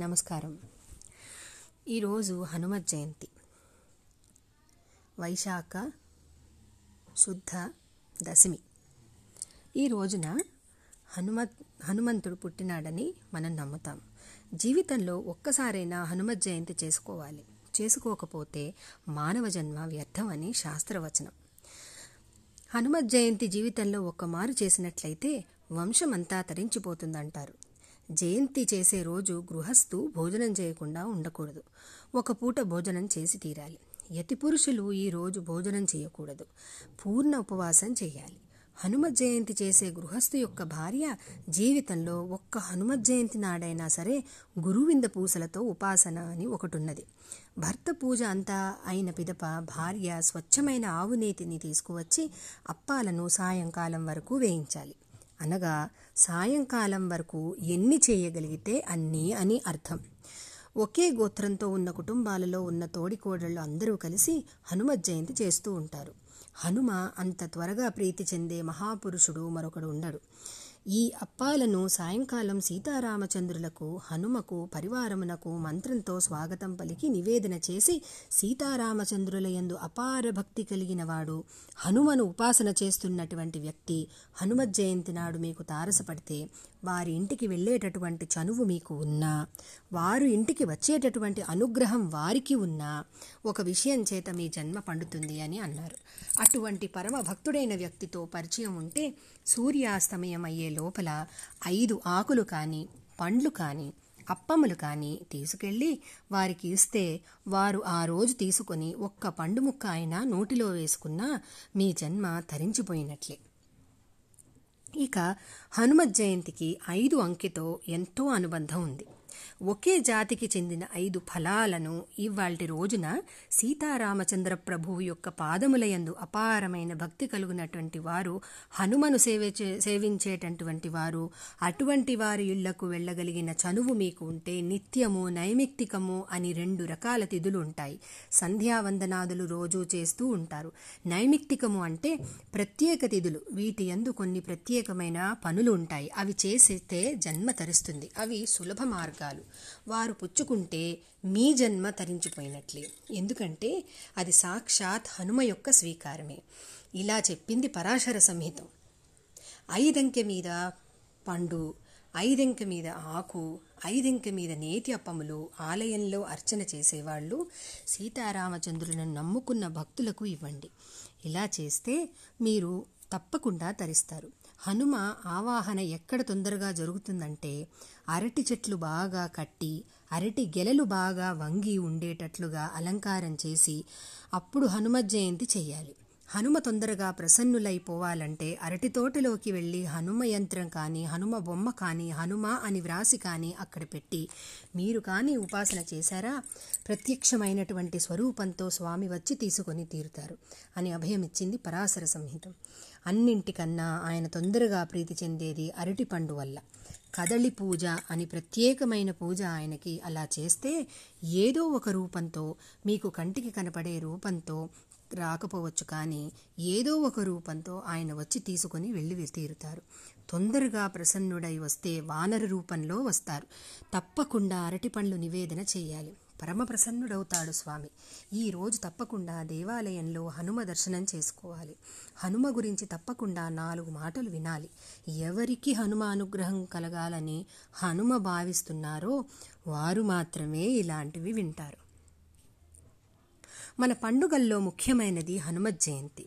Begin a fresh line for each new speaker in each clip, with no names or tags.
నమస్కారం. ఈరోజు హనుమత్ జయంతి. వైశాఖ శుద్ధ దశమి. ఈ రోజున హనుమత్ హనుమంతుడు పుట్టినాడని మనం నమ్ముతాం. జీవితంలో ఒక్కసారైనా హనుమత్ జయంతి చేసుకోవాలి. చేసుకోకపోతే మానవ జన్మ వ్యర్థం అని శాస్త్రవచనం. హనుమత్ జయంతి జీవితంలో ఒక్క మారు చేసినట్లయితే వంశమంతా తరించిపోతుందంటారు. జయంతి చేసే రోజు గృహస్థు భోజనం చేయకుండా ఉండకూడదు. ఒక పూట భోజనం చేసి తీరాలి. యతి పురుషులు ఈ రోజు భోజనం చేయకూడదు. పూర్ణ ఉపవాసం చేయాలి. హనుమ జయంతి చేసే గృహస్థు యొక్క భార్య జీవితంలో ఒక్క హనుమ జయంతి నాడైనా సరే గురువింద పూసలతో ఉపాసన అని ఒకటున్నది. భర్త పూజ అంతా అయిన పిదప భార్య స్వచ్ఛమైన ఆవునేతిని తీసుకువచ్చి అప్పాలను సాయంకాలం వరకు వేయించాలి. అనగా సాయంకాలం వరకు ఎన్ని చేయగలిగితే అన్నీ అని అర్థం. ఒకే గోత్రంతో ఉన్న కుటుంబాలలో ఉన్న తోడికోడళ్ళు అందరూ కలిసి హనుమ జయంతి చేస్తూ ఉంటారు. హనుమ అంత త్వరగా ప్రీతి చెందే మహాపురుషుడు మరొకడు ఉండడు. ఈ అప్పాలను సాయంకాలం సీతారామచంద్రులకు హనుమకు పరివారమునకు మంత్రంతో స్వాగతం పలికి నివేదన చేసి సీతారామచంద్రుల యందు అపార భక్తి కలిగిన వాడు హనుమను ఉపాసన చేస్తున్నటువంటి వ్యక్తి హనుమత్ జయంతి నాడు మీకు తారసపడితే వారి ఇంటికి వెళ్ళేటటువంటి చనువు మీకు ఉన్నా వారు ఇంటికి వచ్చేటటువంటి అనుగ్రహం వారికి ఉన్నా ఒక విషయం చేత మీ జన్మ పండుతుంది అని అన్నారు. అటువంటి పరమ భక్తుడైన వ్యక్తితో పరిచయం ఉంటే సూర్యాస్తమయం అయ్యే లోపల ఐదు ఆకులు కానీ పండ్లు కానీ అప్పములు కానీ తీసుకెళ్ళి వారికి ఇస్తే వారు ఆ రోజు తీసుకొని ఒక్క పండు ముక్క అయినా నోటిలో వేసుకున్నా మీ జన్మ తరించిపోయినట్లే. ఇక హనుమత్ జయంతికి ఐదు అంకెతో ఎంతో అనుబంధం ఉంది. ఒకే జాతికి చెందిన ఐదు ఫలాలను ఇవాల్టి రోజున సీతారామచంద్ర ప్రభువు యొక్క పాదములయందు అపారమైన భక్తి కలుగునటువంటి వారు హనుమను సేవ సేవించేటటువంటి వారు అటువంటి వారి ఇళ్ళకు వెళ్ళగలిగిన చనువు మీకు ఉంటే నిత్యము నైమిత్తికము అని రెండు రకాల తిథులు ఉంటాయి. సంధ్యావందనాదులు రోజు చేస్తూ ఉంటారు. నైమిత్తికము అంటే ప్రత్యేక తిథులు. వీటి యందు కొన్ని ప్రత్యేకమైన పనులు ఉంటాయి. అవి చేసేస్తే జన్మ తరుస్తుంది. అవి సులభ మార్గం. మార్గాలు. వారు పుచ్చుకుంటే మీ జన్మ తరించిపోయినట్లే. ఎందుకంటే అది సాక్షాత్ హనుమ యొక్క స్వీకారమే. ఇలా చెప్పింది పరాశర సంహితం ఐదంకె మీద పండు ఐదెంక మీద ఆకు ఐదెంక మీద నేతి అప్పములు ఆలయంలో అర్చన చేసేవాళ్ళు సీతారామచంద్రులను నమ్ముకున్న భక్తులకు ఇవ్వండి. ఇలా చేస్తే మీరు తప్పకుండా తరిస్తారు. హనుమ ఆవాహన ఎక్కడ తొందరగా జరుగుతుందంటే అరటి చెట్లు బాగా కట్టి అరటి గెలలు బాగా వంగి ఉండేటట్లుగా అలంకారం చేసి అప్పుడు హనుమత్ జయంతి చేయాలి. హనుమ తొందరగా ప్రసన్నులైపోవాలంటే అరటి తోటలోకి వెళ్ళి హనుమ యంత్రం కానీ హనుమ బొమ్మ కానీ హనుమ అని వ్రాసి కానీ అక్కడ పెట్టి మీరు కానీ ఉపాసన చేశారా? ప్రత్యక్షమైనటువంటి స్వరూపంతో స్వామి వచ్చి తీసుకొని తీరుతారు అని అభయమిచ్చింది పరాశర సంహితం. అన్నింటికన్నా ఆయన తొందరగా ప్రీతి చెందేది అరటి పండు వల్ల. కదలి పూజ అని ప్రత్యేకమైన పూజ ఆయనకి అలా చేస్తే ఏదో ఒక రూపంతో మీకు కంటికి కనపడే రూపంతో రాకపోవచ్చు కానీ ఏదో ఒక రూపంతో ఆయన వచ్చి తీసుకొని వెళ్ళి తీరుతారు. తొందరగా ప్రసన్నుడై వస్తే వానర రూపంలో వస్తారు. తప్పకుండా అరటి పండ్లు నివేదన చేయాలి. పరమ ప్రసన్నుడవుతాడు స్వామి. ఈ రోజు తప్పకుండా దేవాలయంలో హనుమ దర్శనం చేసుకోవాలి. హనుమ గురించి తప్పకుండా నాలుగు మాటలు వినాలి. ఎవరికి హనుమ అనుగ్రహం కలగాలని హనుమ భావిస్తున్నారో వారు మాత్రమే ఇలాంటివి వింటారు. మన పండుగల్లో ముఖ్యమైనది హనుమత్ జయంతి.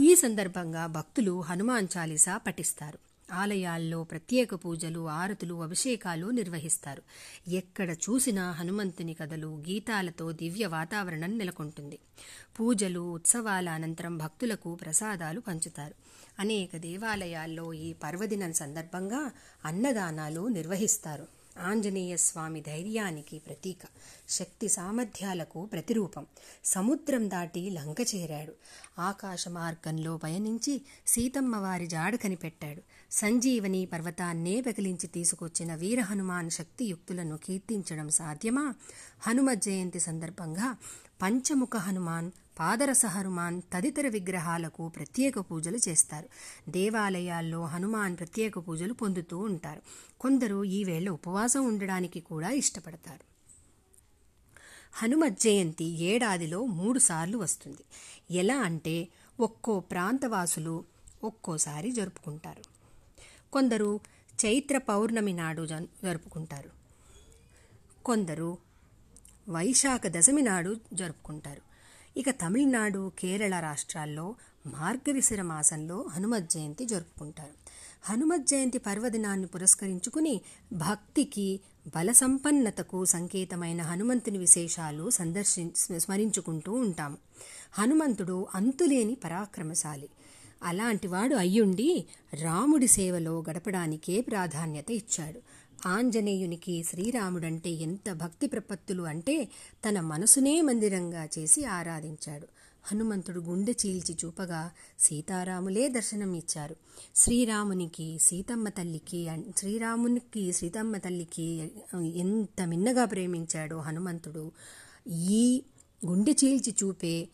ఈ సందర్భంగా భక్తులు హనుమాన్ చాలీసా పఠిస్తారు. ఆలయాల్లో ప్రత్యేక పూజలు ఆరతులు అభిషేకాలు నిర్వహిస్తారు. ఎక్కడ చూసినా హనుమంతుని కథలు గీతాలతో దివ్య వాతావరణం నెలకొంటుంది. పూజలు ఉత్సవాల అనంతరం భక్తులకు ప్రసాదాలు పంచుతారు. అనేక దేవాలయాల్లో ఈ పర్వదినం సందర్భంగా అన్నదానాలు నిర్వహిస్తారు. ఆంజనేయ స్వామి ధైర్యానికి ప్రతీక శక్తి సామర్థ్యాలకు ప్రతిరూపం. సముద్రం దాటి లంక చేరాడు. ఆకాశ మార్గంలో పయనించి సీతమ్మ వారి జాడ కనిపెట్టాడు. సంజీవని పర్వతాన్నే పెకిలించి తీసుకొచ్చిన వీర హనుమాన్ శక్తియుక్తులను కీర్తించడం సాధ్యమా? హనుమ జయంతి సందర్భంగా పంచముఖ హనుమాన్ పాదరస హనుమాన్ తదితర విగ్రహాలకు ప్రత్యేక పూజలు చేస్తారు. దేవాలయాల్లో హనుమాన్ ప్రత్యేక పూజలు పొందుతూ ఉంటారు. కొందరు ఈ వేళ ఉపవాసం ఉండడానికి కూడా ఇష్టపడతారు. హనుమత్ జయంతి ఏడాదిలో మూడు సార్లు వస్తుంది. ఎలా అంటే ఒక్కో ప్రాంతవాసులు ఒక్కోసారి జరుపుకుంటారు. కొందరు చైత్ర పౌర్ణమి నాడు జన్- జరుపుకుంటారు. కొందరు వైశాఖ దశమి నాడు జరుపుకుంటారు. ఇక తమిళనాడు కేరళ రాష్ట్రాల్లో మార్గశిర మాసంలో హనుమత్ జయంతి జరుపుకుంటారు. హనుమత్ జయంతి పర్వదినాన్ని పురస్కరించుకుని భక్తికి బల సంపన్నతకు సంకేతమైన హనుమంతుని విశేషాలు సందర్శి స్మరించుకుంటూ ఉంటాము హనుమంతుడు అంతులేని పరాక్రమశాలి. అలాంటివాడు అయ్యుండి రాముడి సేవలో గడపడానికే ప్రాధాన్యత ఇచ్చాడు. ఆంజనేయునికి శ్రీరాముడంటే ఎంత భక్తి ప్రపత్తులు అంటే తన మనసునే మందిరంగా చేసి ఆరాధించాడు. హనుమంతుడు గుండె చీల్చి చూపగా సీతారాములే దర్శనం ఇచ్చారు. శ్రీరామునికి సీతమ్మ తల్లికి శ్రీరామునికి సీతమ్మ తల్లికి ఎంత మిన్నగా ప్రేమించాడో హనుమంతుడు ఈ గుండె చీల్చి చూపే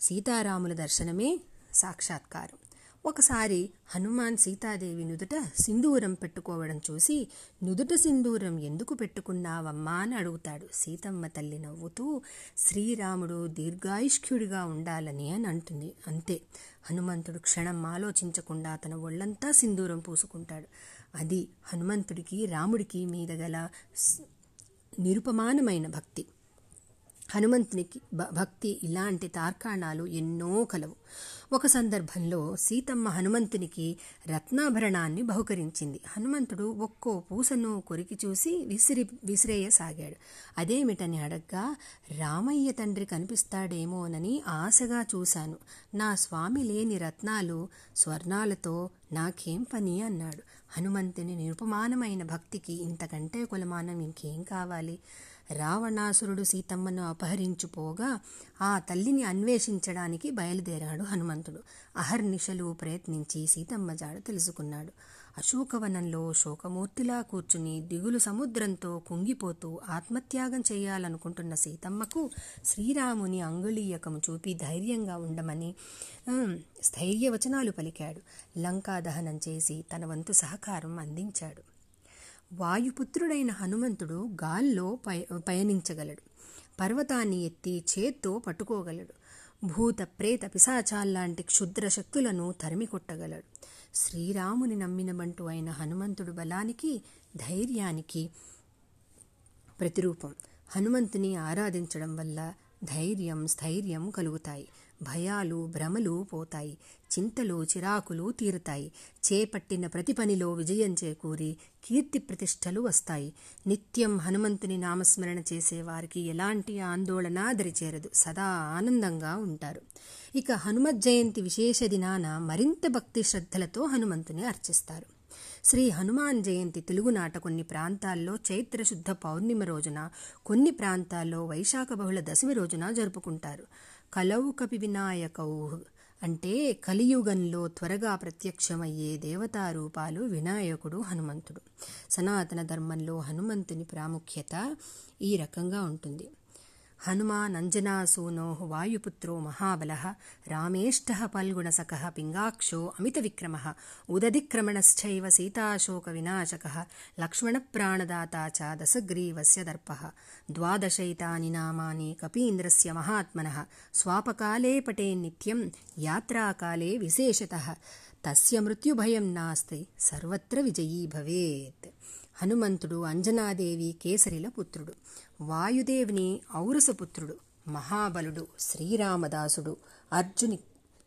సీతారాముల దర్శనమే సాక్షాత్కారం. ఒకసారి హనుమాన్ సీతాదేవి నుదుట సింధూరం పెట్టుకోవడం చూసి నుదుట సింధూరం ఎందుకు పెట్టుకున్నావమ్మా అని అడుగుతాడు. సీతమ్మ తల్లి నవ్వుతూ శ్రీరాముడు దీర్ఘాయుష్క్యుడిగా ఉండాలని అని అంటుంది. అంతే. హనుమంతుడు క్షణం ఆలోచించకుండా తన ఒళ్ళంతా సింధూరం పూసుకుంటాడు. అది హనుమంతుడికి రాముడికి మీద గల నిరుపమానమైన భక్తి. హనుమంతునికి భ- భక్తి ఇలాంటి తార్కాణాలు ఎన్నో కలవు. ఒక సందర్భంలో సీతమ్మ హనుమంతునికి రత్నాభరణాన్ని బహుకరించింది. హనుమంతుడు ఒక్కో పూసను కొరికి చూసి విసిరి విసిరేయసాగాడు. అదేమిటని అడగ్గా రామయ్య తండ్రి కనిపిస్తాడేమోనని ఆశగా చూశాను. నా స్వామి లేని రత్నాలు స్వర్ణాలతో నాకేం పని? అన్నాడు. హనుమంతుని నిరుపమానమైన భక్తికి ఇంతకంటే కులమానం ఇంకేం కావాలి? రావణాసురుడు సీతమ్మను అపహరించుపోగా ఆ తల్లిని అన్వేషించడానికి బయలుదేరాడు హనుమంతుడు. అహర్నిశలు ప్రయత్నించి సీతమ్మ జాడ తెలుసుకున్నాడు. అశోకవనంలో శోకమూర్తిలా కూర్చుని దిగులు సముద్రంతో కుంగిపోతూ ఆత్మత్యాగం చేయాలనుకుంటున్న సీతమ్మకు శ్రీరాముని అంగుళీయకము చూపి ధైర్యంగా ఉండమని స్థైర్యవచనాలు పలికాడు. లంకా దహనం చేసి తన వంతు సహకారం అందించాడు. వాయుపుత్రుడైన హనుమంతుడు గాల్లో పయ పయనించగలడు. పర్వతాన్ని ఎత్తి చేత్తో పట్టుకోగలడు. భూత ప్రేత పిశాచాల్లాంటి క్షుద్ర శక్తులను తరిమి కొట్టగలడు శ్రీరాముని నమ్మినమంటూ అయిన హనుమంతుడు బలానికి ధైర్యానికి ప్రతిరూపం. హనుమంతుని ఆరాధించడం వల్ల ధైర్యం స్థైర్యం కలుగుతాయి. భయాలు భ్రమలు పోతాయి. చింతలు చిరాకులు తీరుతాయి. చేపట్టిన ప్రతి పనిలో విజయం చేకూరి కీర్తి ప్రతిష్టలు వస్తాయి. నిత్యం హనుమంతుని నామస్మరణ చేసేవారికి ఎలాంటి ఆందోళన దరిచేరదు సదా ఆనందంగా ఉంటారు. ఇక హనుమత్ జయంతి విశేష దినాన మరింత భక్తి శ్రద్ధలతో హనుమంతుని అర్చిస్తారు. శ్రీ హనుమాన్ జయంతి తెలుగునాట కొన్ని ప్రాంతాల్లో చైత్రశుద్ధ పౌర్ణిమ రోజున కొన్ని ప్రాంతాల్లో వైశాఖ బహుళ దశమి రోజున జరుపుకుంటారు. కలవు కపి వినాయకౌ అంటే కలియుగంలో త్వరగా ప్రత్యక్షమయ్యే దేవతా రూపాలు వినాయకుడు హనుమంతుడు. సనాతన ధర్మంలో హనుమంతుని ప్రాముఖ్యత ఈ రకంగా ఉంటుంది. हनुमानञ्जनासूनोः वायुपुत्रो महाबलः रामेष्टः पल्गुणसकः पिङ्गाक्षो अमितविक्रमः उदधिक्रमणश्चैव सीताशोकविनाशकः लक्ष्मणप्राणदाता च दशग्रीवस्य दर्पः द्वादशैतानि नामानि कपीन्द्रस्य महात्मनः स्वापकाले पटे पटेन्नित्यं यात्राकाले विशेषतः तस्य मृत्युभयं नास्ति सर्वत्र विजयी भवेत्। హనుమంతుడు అంజనాదేవి కేసరిల పుత్రుడు. వాయుదేవుని ఔరసపుత్రుడు మహాబలుడు శ్రీరామదాసుడు అర్జుని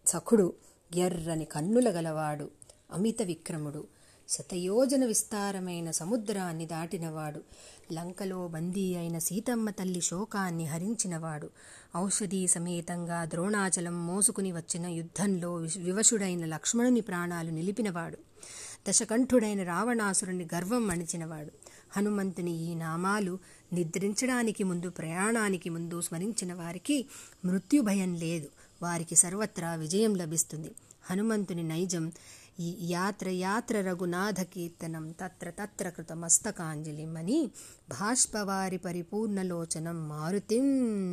సఖుడు ఎర్రని కన్నుల గలవాడు అమిత విక్రముడు శతయోజన విస్తారమైన సముద్రాన్ని దాటినవాడు లంకలో బందీ అయిన సీతమ్మ తల్లి శోకాన్ని హరించినవాడు ఔషధీ సమేతంగా ద్రోణాచలం మోసుకుని వచ్చిన యుద్ధంలో వివశుడైన లక్ష్మణుని ప్రాణాలు నిలిపినవాడు. దశకంఠుడైన రావణాసురుని గర్వం అణిచినవాడు. హనుమంతుని ఈ నామాలు నిద్రించడానికి ముందు ప్రయాణానికి ముందు స్మరించిన వారికి మృత్యుభయం లేదు. వారికి సర్వత్రా విజయం లభిస్తుంది. హనుమంతుని నైజం ఈ యాత్ర యాత్ర రఘునాథ కీర్తనం తత్ర తత్ర కృత మస్తకాంజలిమని భాష్పవారి పరిపూర్ణలోచనం మారుతిం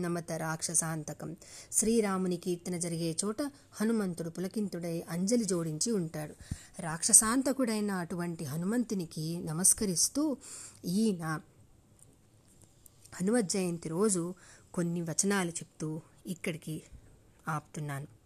నమత రాక్షసాంతకం. శ్రీరాముని కీర్తన జరిగే చోట హనుమంతుడు పులకింతుడై అంజలి జోడించి ఉంటాడు. రాక్షసాంతకుడైన అటువంటి హనుమంతునికి నమస్కరిస్తూ ఈయన హనుమత్ జయంతి రోజు కొన్ని వచనాలు చెప్తూ ఇక్కడికి ఆపుతున్నాను.